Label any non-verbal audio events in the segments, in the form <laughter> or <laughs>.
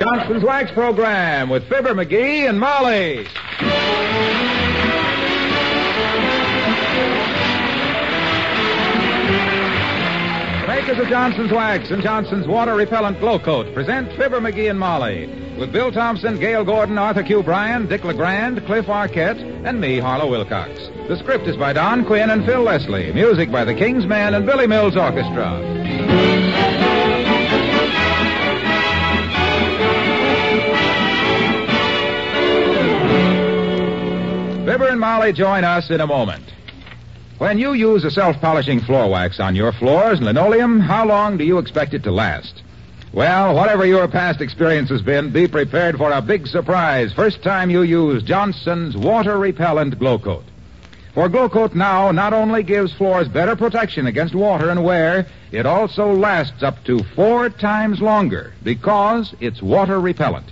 Johnson's Wax Program with Fibber McGee and Molly. Makers of Johnson's Wax and Johnson's Water Repellent Glow Coat present Fibber McGee and Molly with Bill Thompson, Gale Gordon, Arthur Q. Bryan, Dick LeGrand, Cliff Arquette, and me, Harlow Wilcox. The script is by Don Quinn and Phil Leslie. Music by the King's Men and Billy Mills Orchestra. Molly join us in a moment. When you use a self-polishing floor wax on your floors and linoleum, how long do you expect it to last? Well, whatever your past experience has been, be prepared for a big surprise first time you use Johnson's water repellent glow coat. For glow coat now not only gives floors better protection against water and wear, it also lasts up to four times longer because it's water repellent.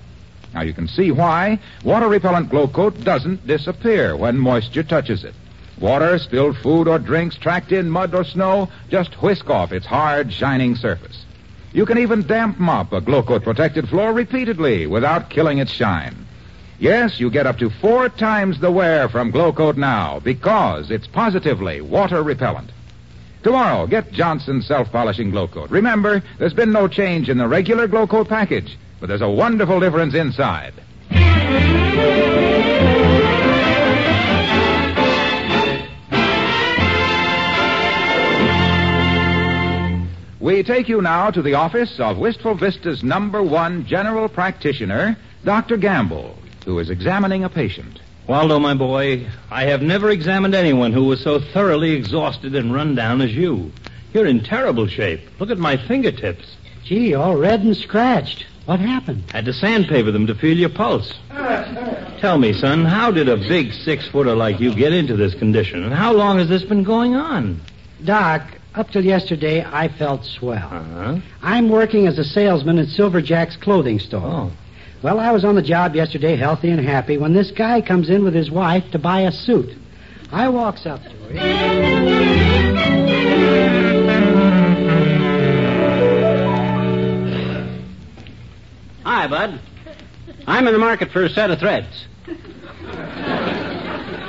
Now you can see why water repellent glow coat doesn't disappear when moisture touches it. Water, spilled food or drinks, tracked in mud or snow just whisk off its hard, shining surface. You can even damp mop a glow coat protected floor repeatedly without killing its shine. Yes, you get up to four times the wear from Glow Coat now because it's positively water repellent. Tomorrow, get Johnson's self-polishing Glow Coat. Remember, there's been no change in the regular Glow Coat package, but there's a wonderful difference inside. We take you now to the office of Wistful Vista's number one general practitioner, Dr. Gamble, who is examining a patient. Waldo, my boy, I have never examined anyone who was so thoroughly exhausted and run down as you. You're in terrible shape. Look at my fingertips. Gee, all red and scratched. What happened? Had to sandpaper them to feel your pulse. Tell me, son, how did a big six footer like you get into this condition? And how long has this been going on? Doc, up till yesterday, I felt swell. Uh-huh. I'm working as a salesman at Silver Jack's clothing store. Oh. Well, I was on the job yesterday, healthy and happy, when this guy comes in with his wife to buy a suit. I walks up to her. Bud. I'm in the market for a set of threads.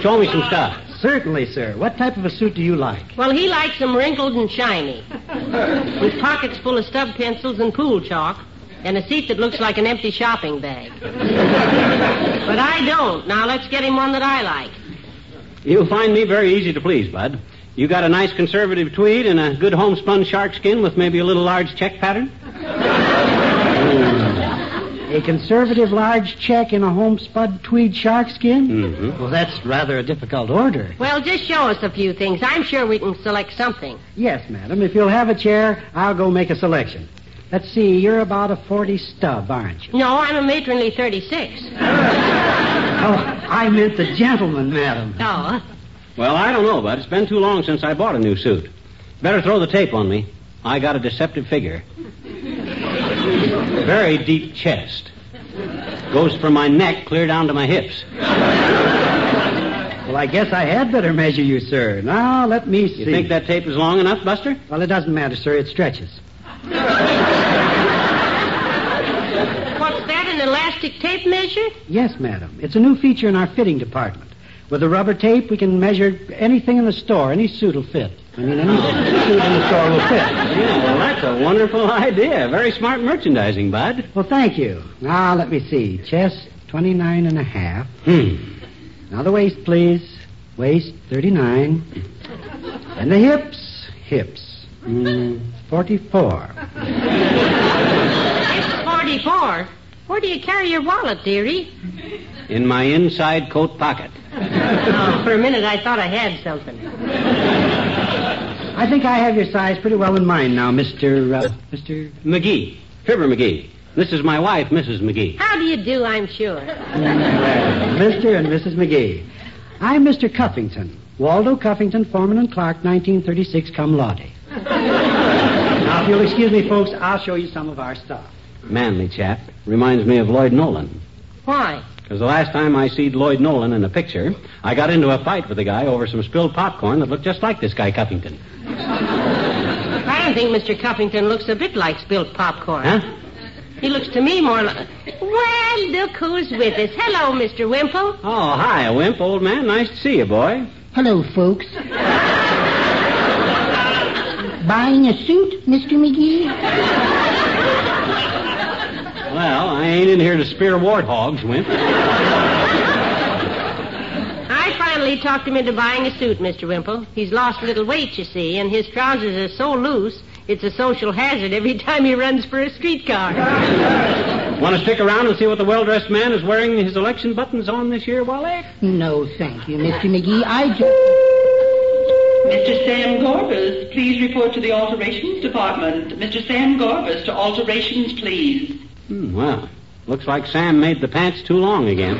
Show me some stuff. Certainly, sir. What type of a suit do you like? Well, he likes them wrinkled and shiny, with pockets full of stub pencils and pool chalk, and a seat that looks like an empty shopping bag. but I don't. Now let's get him one that I like. You'll find me very easy to please, Bud. You got a nice conservative tweed and a good homespun shark skin with maybe a little large check pattern? A conservative large check in a homespun tweed shark skin? Mm-hmm. Well, that's rather a difficult order. Well, just show us a few things. I'm sure we can select something. Yes, madam. If you'll have a chair, I'll go make a selection. Let's see, you're about a 40 stub, aren't you? No, I'm a matronly 36. <laughs> Oh, I meant the gentleman, madam. Oh, Well, I don't know, Bud. It's been too long since I bought a new suit. Better throw the tape on me. I got a deceptive figure. Very deep chest. Goes from my neck clear down to my hips. Well, I guess I had better measure you, sir. Now, let me see. You think that tape is long enough, Buster? Well, it doesn't matter, sir. It stretches. what's that, an elastic tape measure? Yes, madam. It's a new feature in our fitting department. With the rubber tape, we can measure anything in the store. Any suit will fit. I mean, any suit in the store will fit. Yeah, well, that's a wonderful idea. Very smart merchandising, Bud. Well, thank you. Now, let me see. Chest, 29 and a half. Hmm. Now, the waist, please. Waist, 39. And the hips, hips, mm, 44. It's 44. Where do you carry your wallet, dearie? In my inside coat pocket. Oh, for a minute I thought I had something. I think I have your size pretty well in mind now, Mr. Uh, Mr. McGee. Fibber McGee. This is my wife, Mrs. McGee. How do you do, I'm sure. <laughs> Mr. and Mrs. McGee. I'm Mr. Cuffington. Waldo Cuffington, Foreman and Clark, 1936, cum laude. now, if you'll excuse me, folks, I'll show you some of our stuff. Manly chap. Reminds me of Lloyd Nolan. Why? Because the last time I seed Lloyd Nolan in a picture, I got into a fight with a guy over some spilled popcorn that looked just like this guy Cuffington. I don't think Mr. Cuffington looks a bit like spilled popcorn. Huh? He looks to me more like. Well, look who's with us. Hello, Mr. Wimple. Oh, hi, Wimp, old man. Nice to see you, boy. Hello, folks. Buying a suit, Mr. McGee? Well, I ain't in here to spear warthogs, Wimp. I finally talked him into buying a suit, Mr. Wimple. He's lost a little weight, you see, and his trousers are so loose, it's a social hazard every time he runs for a streetcar. Want to stick around and see what the well-dressed man is wearing his election buttons on this year, Wally? No, thank you, Mr. McGee. I just. Mr. Sam Gorbis, please report to the alterations department. Mr. Sam Gorbis to alterations, please. Hmm, well, looks like Sam made the pants too long again.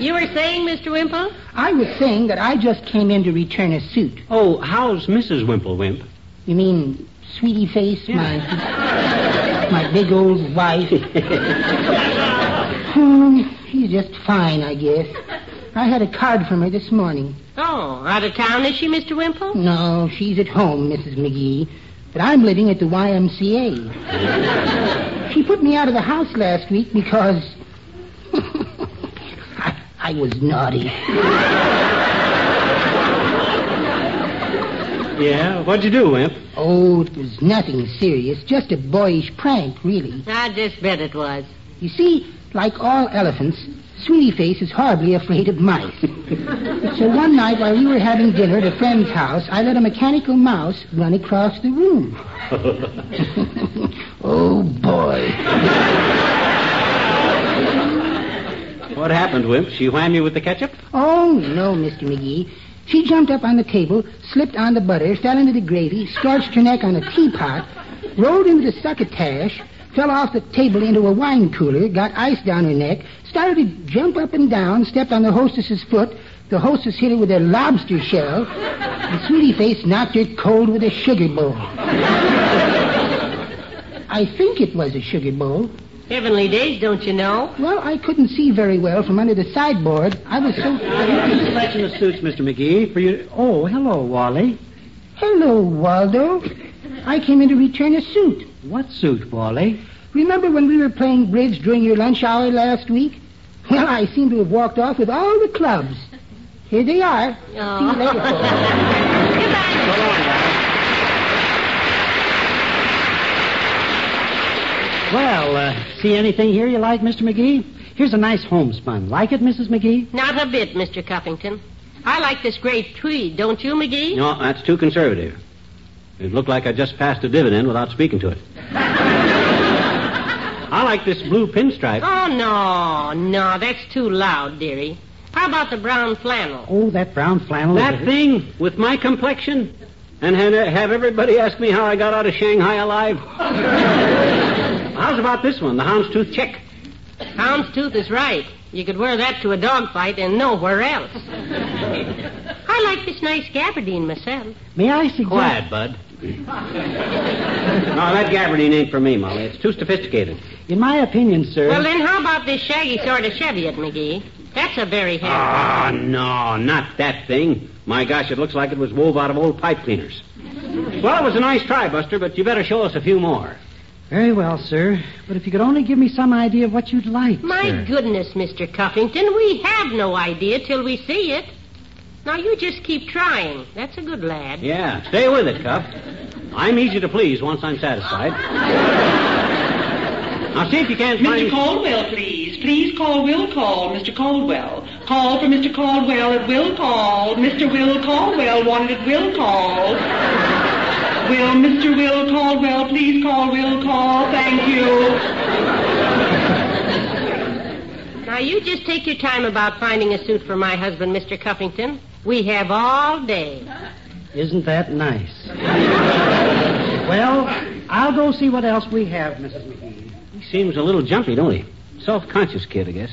You were saying, Mr. Wimple? I was saying that I just came in to return a suit. Oh, how's Mrs. Wimple, Wimp? You mean Sweetie Face, my my big old wife? <laughs> Hmm, she's just fine, I guess. I had a card from her this morning. Oh, out of town, is she, Mr. Wimple? No, she's at home, Mrs. McGee. But I'm living at the YMCA. <laughs> she put me out of the house last week because <laughs> I, I was naughty. <laughs> Yeah, what'd you do, Wimp? Oh, it was nothing serious, just a boyish prank, really. I just bet it was. You see, like all elephants, Sweetie Face is horribly afraid of mice. so one night while we were having dinner at a friend's house, I let a mechanical mouse run across the room. <laughs> oh, boy. What happened, Wimp? She whammed you with the ketchup? Oh, no, Mr. McGee. She jumped up on the table, slipped on the butter, fell into the gravy, scorched her neck on a teapot, rolled into the succotash, fell off the table into a wine cooler, got ice down her neck, started to jump up and down, stepped on the hostess's foot. The hostess hit her with a lobster shell, and Sweetie Face knocked her cold with a sugar bowl. I think it was a sugar bowl. Heavenly days, don't you know? Well, I couldn't see very well from under the sideboard. I was so. Selection of suits, Mr. McGee, for you. Oh, hello, Wally. Hello, Waldo. I came in to return a suit. What suit, Wally? Remember when we were playing bridge during your lunch hour last week? Well, I seem to have walked off with all the clubs. Here they are. See you later. Goodbye. Well, uh, see anything here you like, Mr. McGee? Here's a nice homespun. Like it, Mrs. McGee? Not a bit, Mr. Cuffington. I like this great tweed, don't you, McGee? No, that's too conservative. It looked like I just passed a dividend without speaking to it. I like this blue pinstripe. Oh, no, no, that's too loud, dearie. How about the brown flannel? Oh, that brown flannel. is That thing with my complexion. And have, have everybody ask me how I got out of Shanghai alive. How's about this one, the houndstooth check? Houndstooth is right. You could wear that to a dogfight and nowhere else. I like this nice gabardine myself. May I suggest... Quiet, bud. No, that gabardine ain't for me, Molly. It's too sophisticated. In my opinion, sir... Well, then, how about this shaggy sort of Cheviot, McGee? That's a very heavy. Ah, no, not that thing. My gosh, it looks like it was wove out of old pipe cleaners. Well, it was a nice try, Buster, but you better show us a few more. Very well, sir. But if you could only give me some idea of what you'd like, My sir. goodness, Mr. Cuffington, we have no idea till we see it. Now, you just keep trying. That's a good lad. Yeah, stay with it, Cuff. I'm easy to please once I'm satisfied. now, see if you can't find... Mr. Caldwell, please. Please call Will Call, Mr. Caldwell. Call for Mr. Caldwell at Will Call. Mr. Will Caldwell wanted at Will Call. Will, Mr. Will Caldwell, please call Will Call. Thank you. Now, you just take your time about finding a suit for my husband, Mr. Cuffington. We have all day. Isn't that nice? Well, I'll go see what else we have, Mrs. McGee. He seems a little jumpy, don't he? Self-conscious kid, I guess.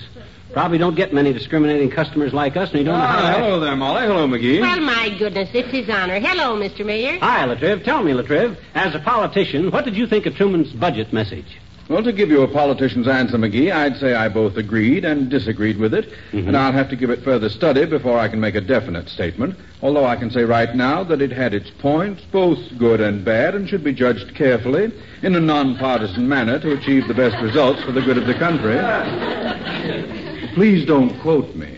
Probably don't get many discriminating customers like us, and he don't know how to Ah, act. hello there, Molly. Hello, McGee. Well, my goodness, it's his honor. Hello, Mr. Mayor. Hi, Latriv. Tell me, Latriv, as a politician, what did you think of Truman's budget message? Well, to give you a politician's answer, McGee, I'd say I both agreed and disagreed with it, mm-hmm. and I'll have to give it further study before I can make a definite statement. Although I can say right now that it had its points, both good and bad, and should be judged carefully in a nonpartisan manner to achieve the best results for the good of the country. <laughs> Please don't quote me.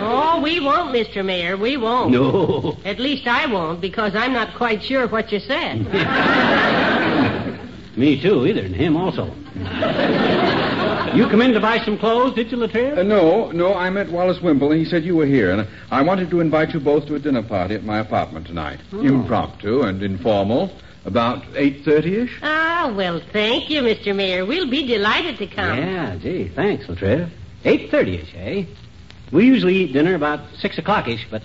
Oh, we won't, Mr. Mayor. We won't. No. At least I won't, because I'm not quite sure what you said. <laughs> Me too, either, and him also. you come in to buy some clothes, did you, Latriv? Uh, no, no, I met Wallace Wimple, and he said you were here, and I wanted to invite you both to a dinner party at my apartment tonight. Impromptu and informal, about 8.30ish. Ah, well, thank you, Mr. Mayor. We'll be delighted to come. Yeah, gee, thanks, Latriv. 8.30ish, eh? We usually eat dinner about 6 o'clock-ish, but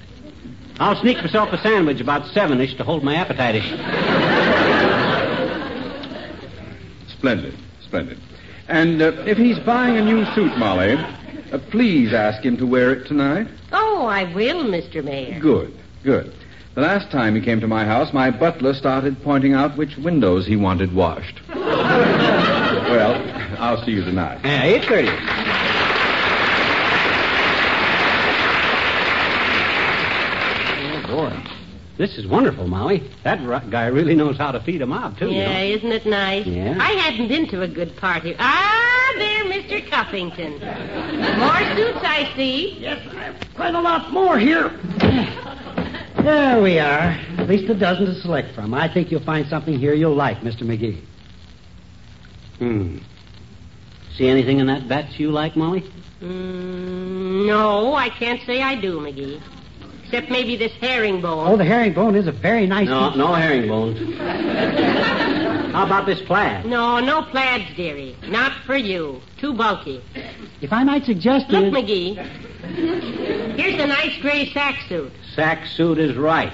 I'll sneak myself a sandwich about 7-ish to hold my appetite-ish. Splendid, splendid. And uh, if he's buying a new suit, Molly, uh, please ask him to wear it tonight. Oh, I will, Mr. Mayor. Good, good. The last time he came to my house, my butler started pointing out which windows he wanted washed. <laughs> well, I'll see you tonight. Yeah, 8.30. Oh, boy. This is wonderful, Molly. That r- guy really knows how to feed a mob, too, you Yeah, know. isn't it nice? Yeah. I hadn't been to a good party. Ah, there, Mr. Cuffington. More suits, I see. Yes, I have quite a lot more here. <laughs> There we are. At least a dozen to select from. I think you'll find something here you'll like, Mr. McGee. Hmm. See anything in that batch you like, Molly? Mm, no, I can't say I do, McGee. Except maybe this herringbone. Oh, the herringbone is a very nice No, piece. no herringbones. How about this plaid? No, no plaids, dearie. Not for you. Too bulky. If I might suggest Look, it. McGee. Here's a nice gray sack suit. Sack suit is right.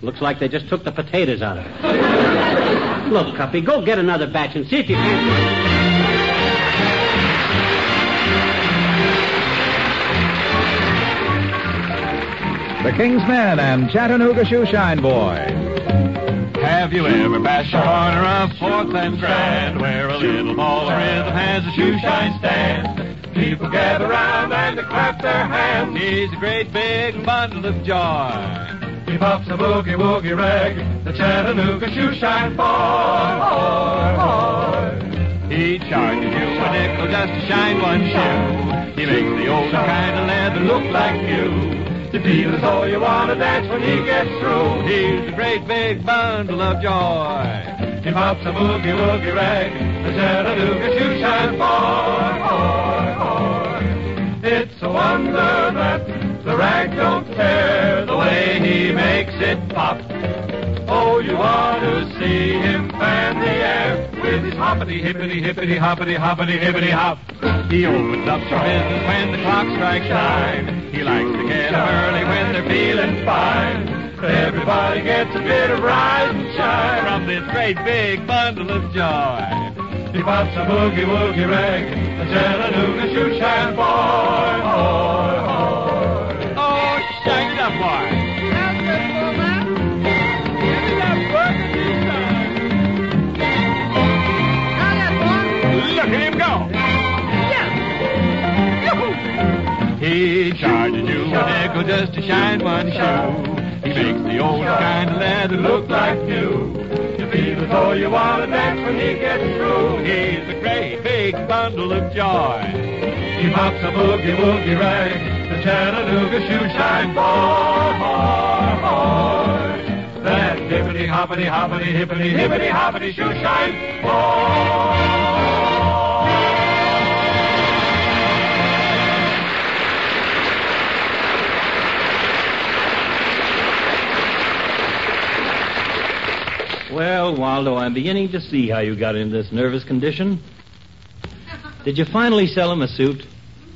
Looks like they just took the potatoes out of it. Look, Cuppy, go get another batch and see if you can. The King's Men and Chattanooga Shoeshine Boy. Have you ever passed the corner of Fourth and Grand where a little ball of rhythm has a shoe shine stand? People gather round and they clap their hands. He's a great big bundle of joy. He pops a boogie woogie rag, the Chattanooga shoe shine boy. He charges you a nickel just to shine one shoe. He makes the old kind of leather look like new. To feel as though you want to dance when he gets through. He's a great big bundle of joy. He pops a boogie woogie rag, the Chattanooga shoe shine boy. It's a wonder that the rag don't tear the way he makes it pop. Oh, you ought to see him fan the air with his hoppity hippity hippity hoppity hoppity hippity hop. He opens up for business when the clock strikes nine. He likes to get 'em early when they're feeling fine. Everybody gets a bit of rise and shine from this great big bundle of joy. He pops a boogie woogie rag, a Chattanooga shoe shine boy, boy, boy. Oh, shake it up, boy. Look at him go. He charges you a nickel just to shine one shoe. He makes the old kind of leather look like new. You feel as though you want to dance when he gets through. He's a great big bundle of joy. He pops a boogie woogie rag, the Chattanooga shoe shine boy. That hippity hoppity hoppity hippity hippity hoppity shoe shine boy. Well, Waldo, I'm beginning to see how you got into this nervous condition. Did you finally sell him a suit?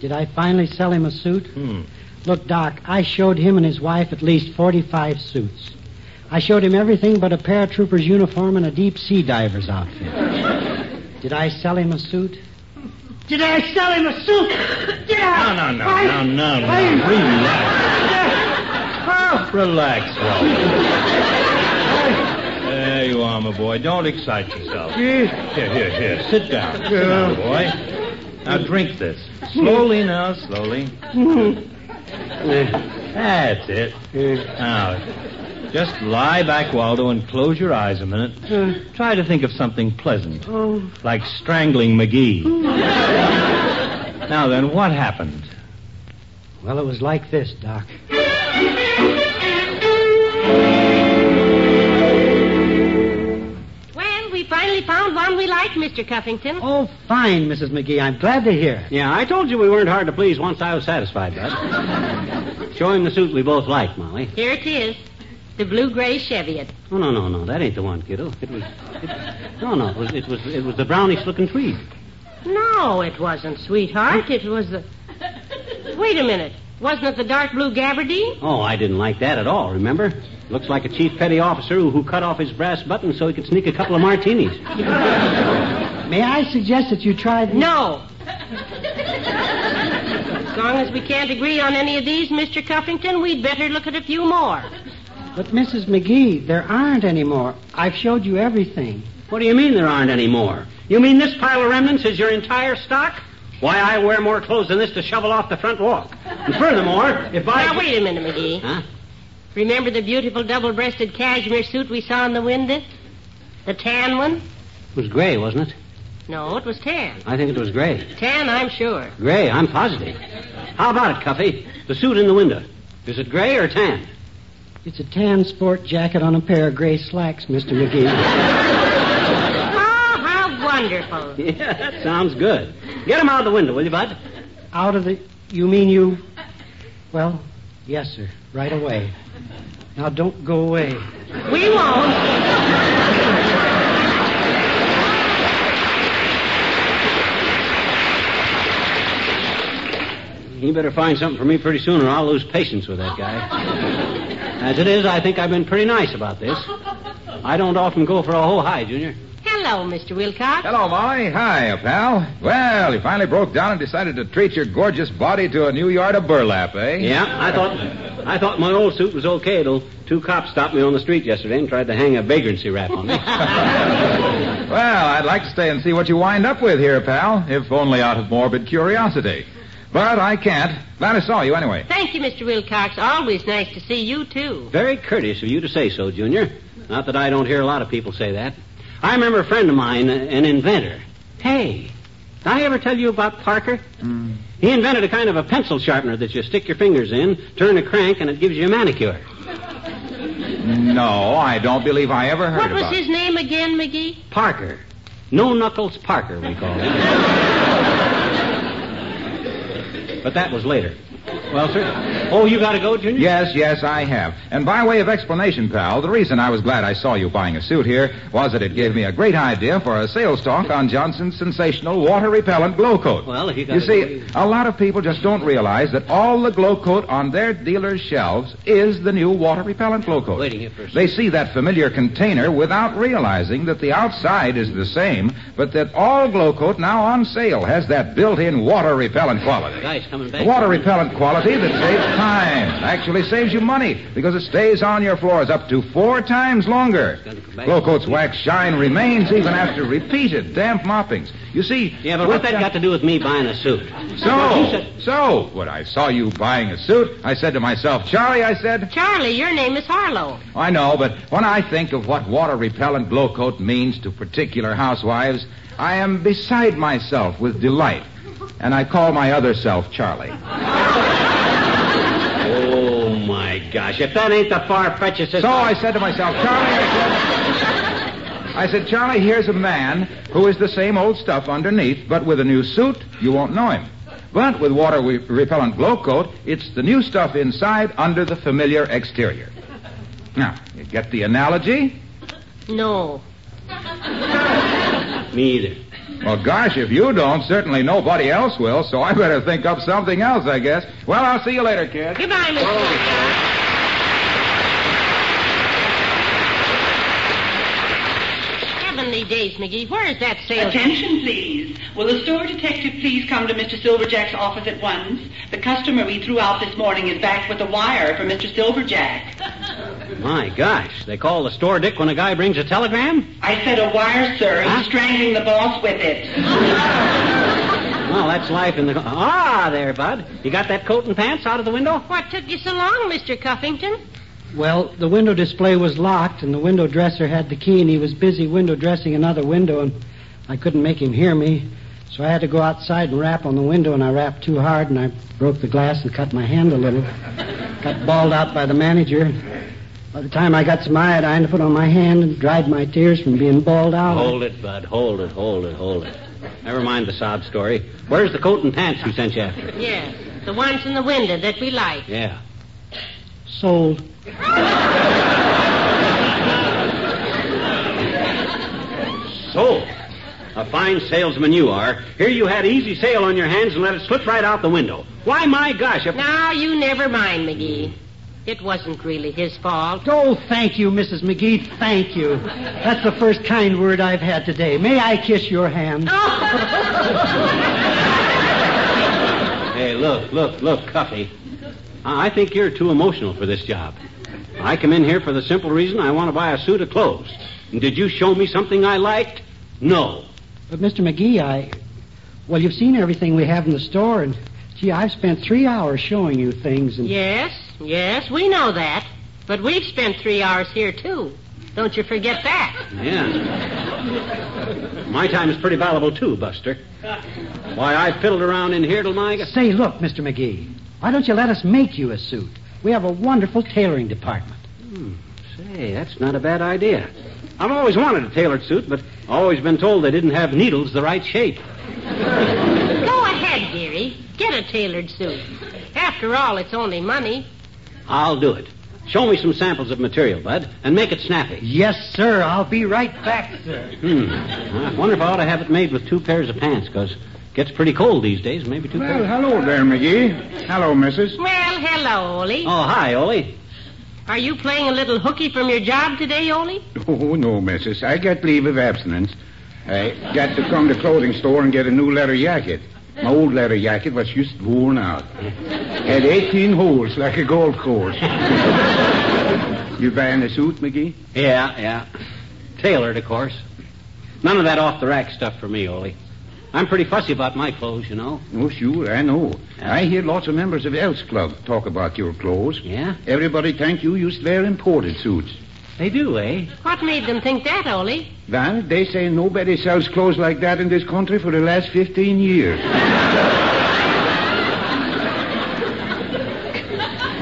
Did I finally sell him a suit? Hmm. Look, Doc, I showed him and his wife at least 45 suits. I showed him everything but a paratrooper's uniform and a deep sea diver's outfit. Did I sell him a suit? Did I sell him a suit? Did I? No, no, no, I- no, no, no. I- Relax. Relax, Waldo. There you are, my boy. Don't excite yourself. Here, here, here. Sit down. Sit down, boy. Now drink this. Slowly now, slowly. That's it. Now, just lie back, Waldo, and close your eyes a minute. Try to think of something pleasant, oh. like strangling McGee. Hmm. now then, what happened? Well, it was like this, Doc. Finally found one we like, Mr. Cuffington. Oh, fine, Mrs. McGee. I'm glad to hear. Yeah, I told you we weren't hard to please once I was satisfied, Bud. <laughs> Show him the suit we both like, Molly. Here it is. The blue-gray Cheviot. Oh no, no, no, that ain't the one, kiddo. It was, it, no, no, it was, it was, it was the brownish-looking tweed. No, it wasn't, sweetheart. It was the... Wait a minute. Wasn't it the dark blue gabardine? Oh, I didn't like that at all. Remember? Looks like a chief petty officer who, who cut off his brass button so he could sneak a couple of martinis. May I suggest that you try the... No. As long as we can't agree on any of these, Mr. Cuffington, we'd better look at a few more. But, Mrs. McGee, there aren't any more. I've showed you everything. What do you mean there aren't any more? You mean this pile of remnants is your entire stock? Why, I wear more clothes than this to shovel off the front walk. And furthermore, if I... Now, wait a minute, McGee. Huh? Remember the beautiful double-breasted cashmere suit we saw in the window? The tan one? It was gray, wasn't it? No, it was tan. I think it was gray. Tan, I'm sure. Gray, I'm positive. How about it, Cuffy? The suit in the window. Is it gray or tan? It's a tan sport jacket on a pair of gray slacks, Mr. McGee. <laughs> Oh, how wonderful. <laughs> Yeah, that sounds good. Get him out of the window, will you, Bud? Out of the... You mean you... Well, yes, sir. Right away. Now, don't go away. We won't. He better find something for me pretty soon, or I'll lose patience with that guy. As it is, I think I've been pretty nice about this. I don't often go for a whole high, Junior. Hello, Mr. Wilcox. Hello, Molly. Hi, pal. Well, you finally broke down and decided to treat your gorgeous body to a new yard of burlap, eh? Yeah, I thought I thought my old suit was okay till two cops stopped me on the street yesterday and tried to hang a vagrancy rap on me. <laughs> <laughs> Well, I'd like to stay and see what you wind up with here, pal, if only out of morbid curiosity. But I can't. Glad I saw you anyway. Thank you, Mr. Wilcox. Always nice to see you, too. Very courteous of you to say so, Junior. Not that I don't hear a lot of people say that. I remember a friend of mine, uh, an inventor. Hey, did I ever tell you about Parker? Hmm. He invented a kind of a pencil sharpener that you stick your fingers in, turn a crank, and it gives you a manicure. No, I don't believe I ever heard What was about his name again, McGee? Parker. No Knuckles Parker, we call him. <laughs> but that was later. Well, sir. Oh, you got to go, Junior? Yes, yes, I have. And by way of explanation, pal, the reason I was glad I saw you buying a suit here was that it gave me a great idea for a sales talk on Johnson's sensational water repellent glow coat. Well, if you got You see, go, a lot of people just don't realize that all the glow coat on their dealers' shelves is the new water repellent glow coat. Waiting here for a They see that familiar container without realizing that the outside is the same, but that all glow coat now on sale has that built-in water repellent quality. Guys coming back. The water repellent quality that saves time. Actually saves you money because it stays on your floors up to four times longer. Gonna come back. Glow Coat's wax shine remains even after repeated damp moppings. You see. Yeah, but with what that got to do with me buying a suit? So, so, when I saw you buying a suit, I said to myself, Charlie, I said, Charlie, your name is Harlow. I know, but when I think of what water repellent glow coat means to particular housewives, I am beside myself with delight. And I call my other self Charlie. Oh, my gosh. If that ain't the far-fetchedest... So I said to myself, Charlie, I said, Charlie, here's a man who is the same old stuff underneath, but with a new suit, you won't know him. But with water repellent glow coat, it's the new stuff inside under the familiar exterior. Now, you get the analogy? No. Me either. Well, gosh, if you don't, certainly nobody else will, so I better think up something else, I guess. Well, I'll see you later, kid. Goodbye, Mr. Woodcock. Heavenly days, McGee. Where is that salesman? Attention, please. Will the store detective please come to Mr. Silverjack's office at once? The customer we threw out this morning is back with a wire for Mr. Silverjack. <laughs> My gosh, they call the store Dick when a guy brings a telegram? I said a wire, sir. He's strangling the boss with it. <laughs> Well, that's life in the. Ah, there, Bud. You got that coat and pants out of the window? What took you so long, Mr. Cuffington? Well, the window display was locked, and the window dresser had the key, and he was busy window dressing another window, and I couldn't make him hear me. So I had to go outside and rap on the window, and I rapped too hard, and I broke the glass and cut my hand a little. <laughs> Got bawled out by the manager. By the time I got some iodine to put on my hand and dried my tears from being bawled out. Hold it, Bud. Hold it, hold it, hold it. Never mind the sob story. Where's the coat and pants you sent you after? Yes, the ones in the window that we like. Yeah. Sold. Sold. a fine salesman you are. Here you had easy sale on your hands and let it slip right out the window. Why, my gosh, if... Now, you never mind, McGee. It wasn't really his fault. Oh, thank you, Mrs. McGee. Thank you. That's the first kind word I've had today. May I kiss your hand? Oh. Hey, look, look, look, Cuffy. I I think you're too emotional for this job. I come in here for the simple reason I want to buy a suit of clothes. And did you show me something I liked? No. But, Mr. McGee, I. Well, you've seen everything we have in the store, and, gee, I've spent three hours showing you things, and. Yes, yes, we know that. But we've spent three hours here, too. Don't you forget that. Yeah. My time is pretty valuable, too, Buster. Why, I fiddled around in here till my... Say, look, Mr. McGee, why don't you let us make you a suit? We have a wonderful tailoring department. Say, that's not a bad idea. I've always wanted a tailored suit, but always been told they didn't have needles the right shape. Go ahead, dearie. Get a tailored suit. After all, it's only money. I'll do it. Show me some samples of material, Bud, and make it snappy. Yes, sir. I'll be right back, sir. Hmm. I wonder if I ought to have it made with two pairs of pants, because it gets pretty cold these days. Maybe two Well, pairs. hello there, McGee. Hello, Mrs. Well, hello, Ole. Oh, hi, Ole. Are you playing a little hooky from your job today, Ole? <laughs> Oh, no, Mrs. I got leave of abstinence. I got to come to clothing store and get a new leather jacket. My old leather jacket was just worn out. Had 18 holes like a golf course. <laughs> you buying a suit, McGee? Yeah, yeah. Tailored, of course. None of that off the rack stuff for me, Ole. I'm pretty fussy about my clothes, you know. Oh, sure, I know. I hear lots of members of Elks Club talk about your clothes. Yeah? Everybody think you used to wear imported suits. They do, eh? What made them think that, Ole? Well, they say nobody sells clothes like that in this country for the last 15 years. <laughs>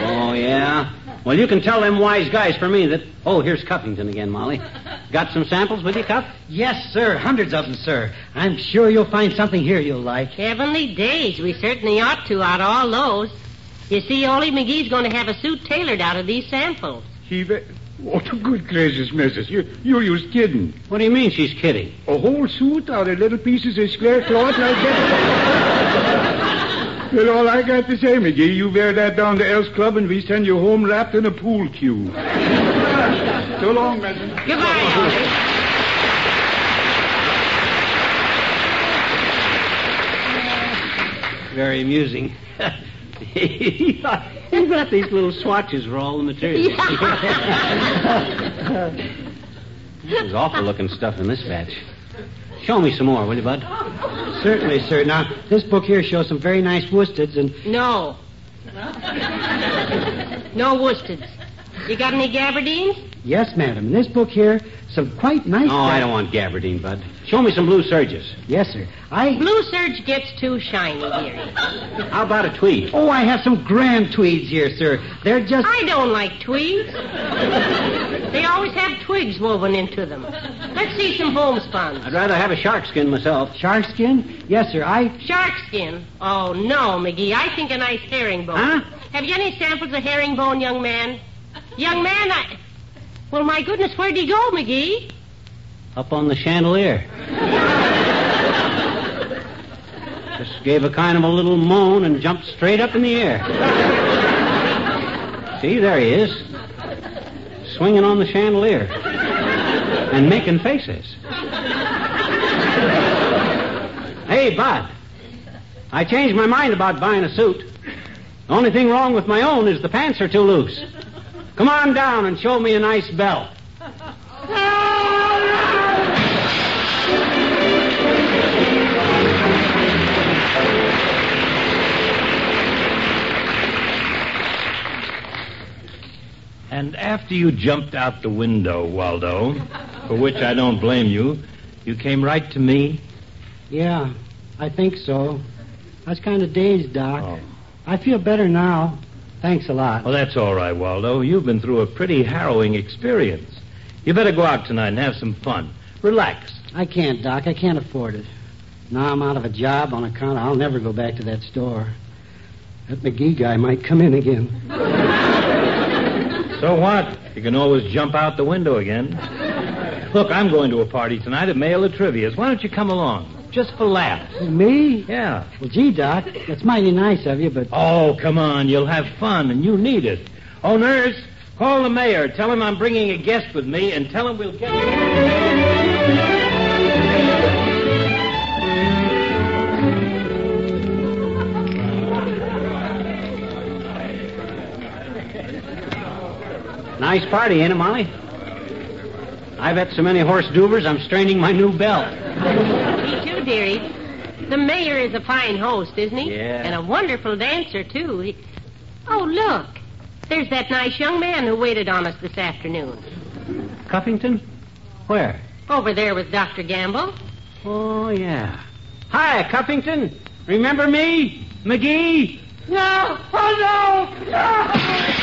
Oh, yeah? Well, you can tell them wise guys for me that. Oh, here's Cuffington again, Molly. <laughs> Got some samples with you, Cuff? Yes, sir. Hundreds of them, sir. I'm sure you'll find something here you'll like. Heavenly days. We certainly ought to out of all those. You see, Ole McGee's going to have a suit tailored out of these samples. She ve- Oh, to good gracious, missus. You, you used kidding. What do you mean she's kidding? A whole suit out of little pieces of square cloth like that? <laughs> well, all I got to say, McGee, you wear that down to Elks Club and we send you home wrapped in a pool cue. <laughs> so long, missus. Goodbye, Ole. Very amusing. <laughs> you got these little swatches for all the material. <laughs> There's awful looking stuff in this batch. Show me some more, will you, Bud? Certainly, sir. Now, this book here shows some very nice worsteds, and No. No worsteds. You got any gabardines? Yes, madam, in this book here, some quite nice. Oh, I don't want gabardine, Bud. Show me some blue serges. Yes, sir. I. Blue serge gets too shiny, dearie. <laughs> How about a tweed? Oh, I have some grand tweeds here, sir. They're just. I don't like tweeds. They always have twigs woven into them. Let's see some homespun. I'd rather have a shark skin myself. Shark skin? Yes, sir. I. Shark skin. Oh, no, McGee. I think a nice herringbone. Huh? Have you any samples of herringbone, young man? Young man, I. Well, my goodness, where'd he go, McGee? Up on the chandelier. Just gave a kind of a little moan and jumped straight up in the air. See, there he is. Swinging on the chandelier. And making faces. Hey, Bud. I changed my mind about buying a suit. The only thing wrong with my own is the pants are too loose. Come on down and show me a nice belt. And after you jumped out the window, Waldo, for which I don't blame you, you came right to me. Yeah, I think so. I was kind of dazed, Doc. Oh. I feel better now. Thanks a lot. Well, that's all right, Waldo. You've been through a pretty harrowing experience. You better go out tonight and have some fun. Relax. I can't, Doc. I can't afford it. Now I'm out of a job on account of I'll never go back to that store. That McGee guy might come in again. <laughs> So what? You can always jump out the window again. Look, I'm going to a party tonight at Mayor La Trivia's. Why don't you come along? Just for laughs. Me? Yeah. Well, gee, Doc, that's mighty nice of you, but Oh, come on. You'll have fun, and you need it. Oh, nurse, call the mayor. Tell him I'm bringing a guest with me, and tell him we'll get... Nice party, ain't it, Molly? I've had so many hors d'oeuvres, I'm straining my new belt. Dearie. The mayor is a fine host, isn't he? Yeah. And a wonderful dancer, too. He... Oh, look. There's that nice young man who waited on us this afternoon. Cuffington? Where? Over there with Dr. Gamble. Oh, yeah. Hi, Cuffington. Remember me? McGee? No! Oh, no! No!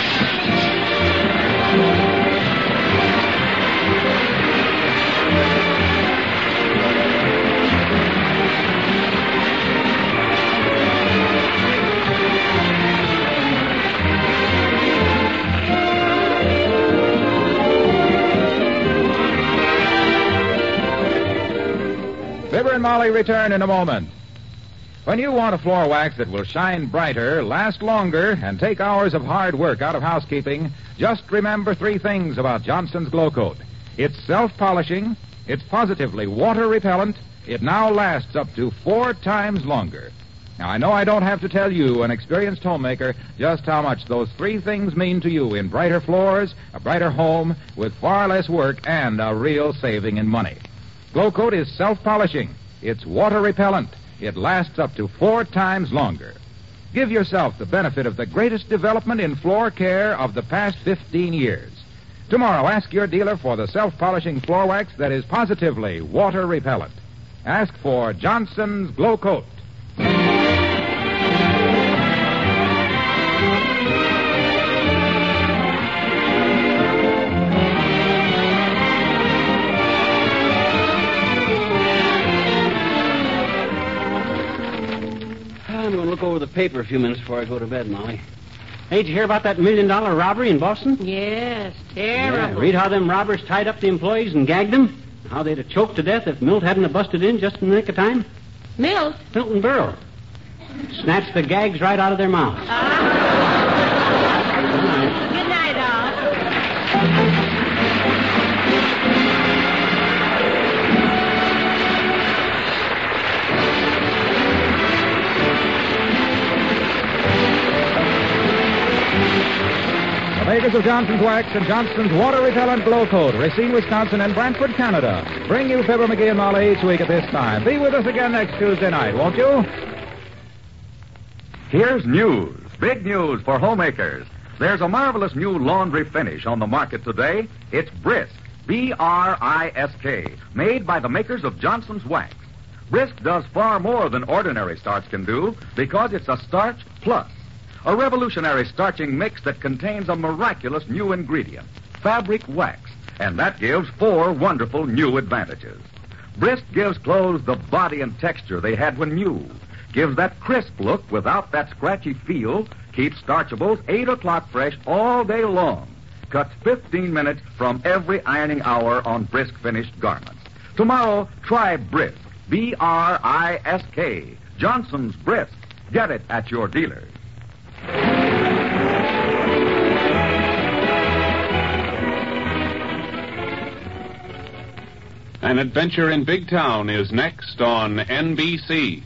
Fibber and Molly return in a moment. When you want a floor wax that will shine brighter, last longer, and take hours of hard work out of housekeeping, just remember three things about Johnson's Glow Coat. It's self-polishing, it's positively water repellent, it now lasts up to four times longer. Now, I know I don't have to tell you, an experienced homemaker, just how much those three things mean to you in brighter floors, a brighter home, with far less work, and a real saving in money. Glow Coat is self-polishing. It's water repellent. It lasts up to four times longer. Give yourself the benefit of the greatest development in floor care of the past 15 years. Tomorrow, ask your dealer for the self-polishing floor wax that is positively water repellent. Ask for Johnson's Glow Coat. I'm going to look over the paper a few minutes before I go to bed, Molly. Hey, did you hear about that million dollar robbery in Boston? Yes, Yeah, terrible. read how them robbers tied up the employees and gagged them. How they'd have choked to death if Milt hadn't have busted in just in the nick of time. Milt? Milton Berle. Snatched the gags right out of their mouths. Ah. Makers of Johnson's Wax and Johnson's Water Repellent Glow Coat, Racine, Wisconsin, and Brantford, Canada, bring you Fibber McGee and Molly each week at this time. Be with us again next Tuesday night, won't you? Here's news. Big news for homemakers. There's a marvelous new laundry finish on the market today. It's Brisk. B R I S K. Made by the makers of Johnson's Wax. Brisk does far more than ordinary starch can do because it's a starch plus. A revolutionary starching mix that contains a miraculous new ingredient, fabric wax. And that gives four wonderful new advantages. Brisk gives clothes the body and texture they had when new. Gives that crisp look without that scratchy feel. Keeps starchables 8 o'clock fresh all day long. Cuts 15 minutes from every ironing hour on brisk finished garments. Tomorrow, try Brisk. B R I S K. Johnson's Brisk. Get it at your dealer. An Adventure in Big Town is next on NBC.